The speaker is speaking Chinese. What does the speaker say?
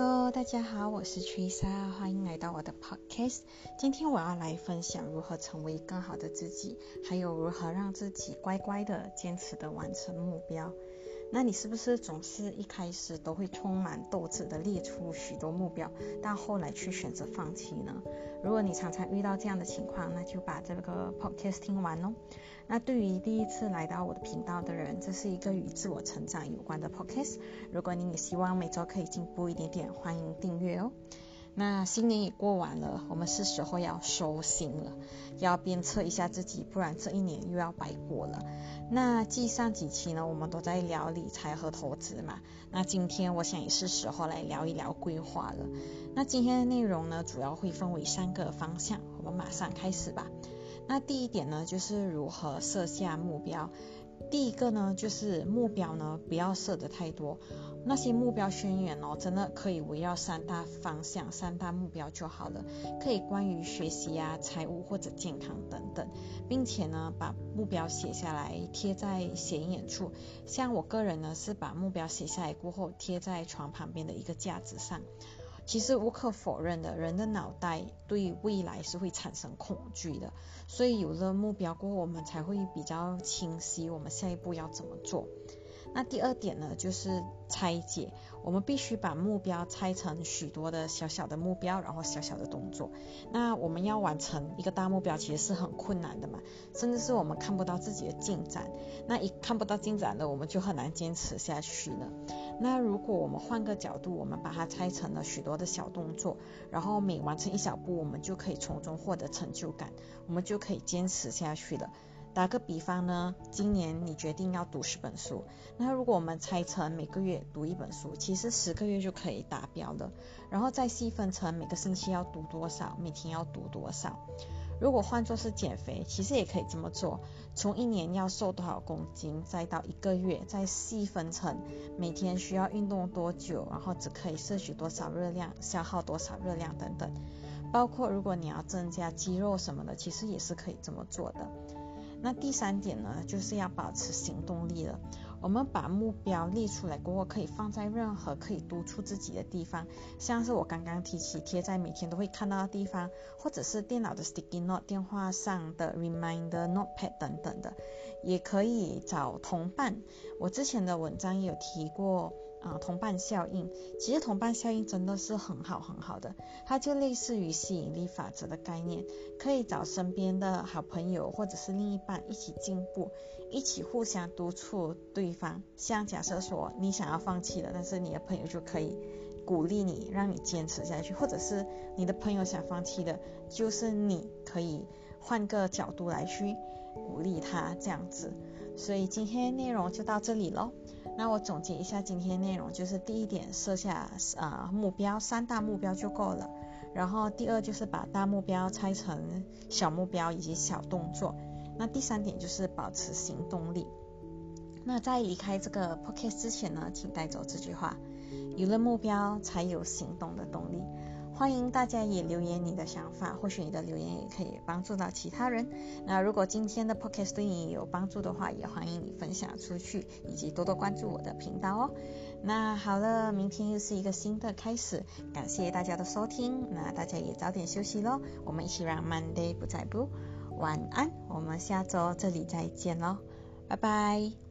Hello，大家好，我是 Trisa，欢迎来到我的 Podcast。今天我要来分享如何成为更好的自己，还有如何让自己乖乖的、坚持的完成目标。那你是不是总是一开始都会充满斗志的列出许多目标，但后来却选择放弃呢？如果你常常遇到这样的情况，那就把这个 podcast 听完哦。那对于第一次来到我的频道的人，这是一个与自我成长有关的 podcast。如果你也希望每周可以进步一点点，欢迎订阅哦。那新年也过完了，我们是时候要收心了，要鞭策一下自己，不然这一年又要白过了。那继上几期呢，我们都在聊理财和投资嘛，那今天我想也是时候来聊一聊规划了。那今天的内容呢，主要会分为三个方向，我们马上开始吧。那第一点呢，就是如何设下目标。第一个呢，就是目标呢不要设的太多，那些目标宣言哦，真的可以围绕三大方向、三大目标就好了，可以关于学习啊、财务或者健康等等，并且呢把目标写下来贴在显眼处，像我个人呢是把目标写下来过后贴在床旁边的一个架子上。其实无可否认的，人的脑袋对未来是会产生恐惧的，所以有了目标过后，我们才会比较清晰我们下一步要怎么做。那第二点呢，就是拆解，我们必须把目标拆成许多的小小的目标，然后小小的动作。那我们要完成一个大目标，其实是很困难的嘛，甚至是我们看不到自己的进展。那一看不到进展了，我们就很难坚持下去了。那如果我们换个角度，我们把它拆成了许多的小动作，然后每完成一小步，我们就可以从中获得成就感，我们就可以坚持下去了。打个比方呢，今年你决定要读十本书，那如果我们拆成每个月读一本书，其实十个月就可以达标了。然后再细分成每个星期要读多少，每天要读多少。如果换作是减肥，其实也可以这么做，从一年要瘦多少公斤，再到一个月，再细分成每天需要运动多久，然后只可以摄取多少热量，消耗多少热量等等。包括如果你要增加肌肉什么的，其实也是可以这么做的。那第三点呢，就是要保持行动力了。我们把目标列出来过后，可以放在任何可以督促自己的地方，像是我刚刚提起贴在每天都会看到的地方，或者是电脑的 sticky note、电话上的 reminder notepad 等等的，也可以找同伴。我之前的文章也有提过。啊，同伴效应，其实同伴效应真的是很好很好的，它就类似于吸引力法则的概念，可以找身边的好朋友或者是另一半一起进步，一起互相督促对方。像假设说你想要放弃了，但是你的朋友就可以鼓励你，让你坚持下去，或者是你的朋友想放弃的，就是你可以换个角度来去鼓励他这样子。所以今天内容就到这里喽。那我总结一下今天内容，就是第一点设下呃目标，三大目标就够了。然后第二就是把大目标拆成小目标以及小动作。那第三点就是保持行动力。那在离开这个 podcast 之前呢，请带走这句话：有了目标，才有行动的动力。欢迎大家也留言你的想法，或许你的留言也可以帮助到其他人。那如果今天的 podcast 对你有帮助的话，也欢迎你分享出去，以及多多关注我的频道哦。那好了，明天又是一个新的开始，感谢大家的收听。那大家也早点休息喽，我们一起让 Monday 不再不。晚安，我们下周这里再见喽，拜拜。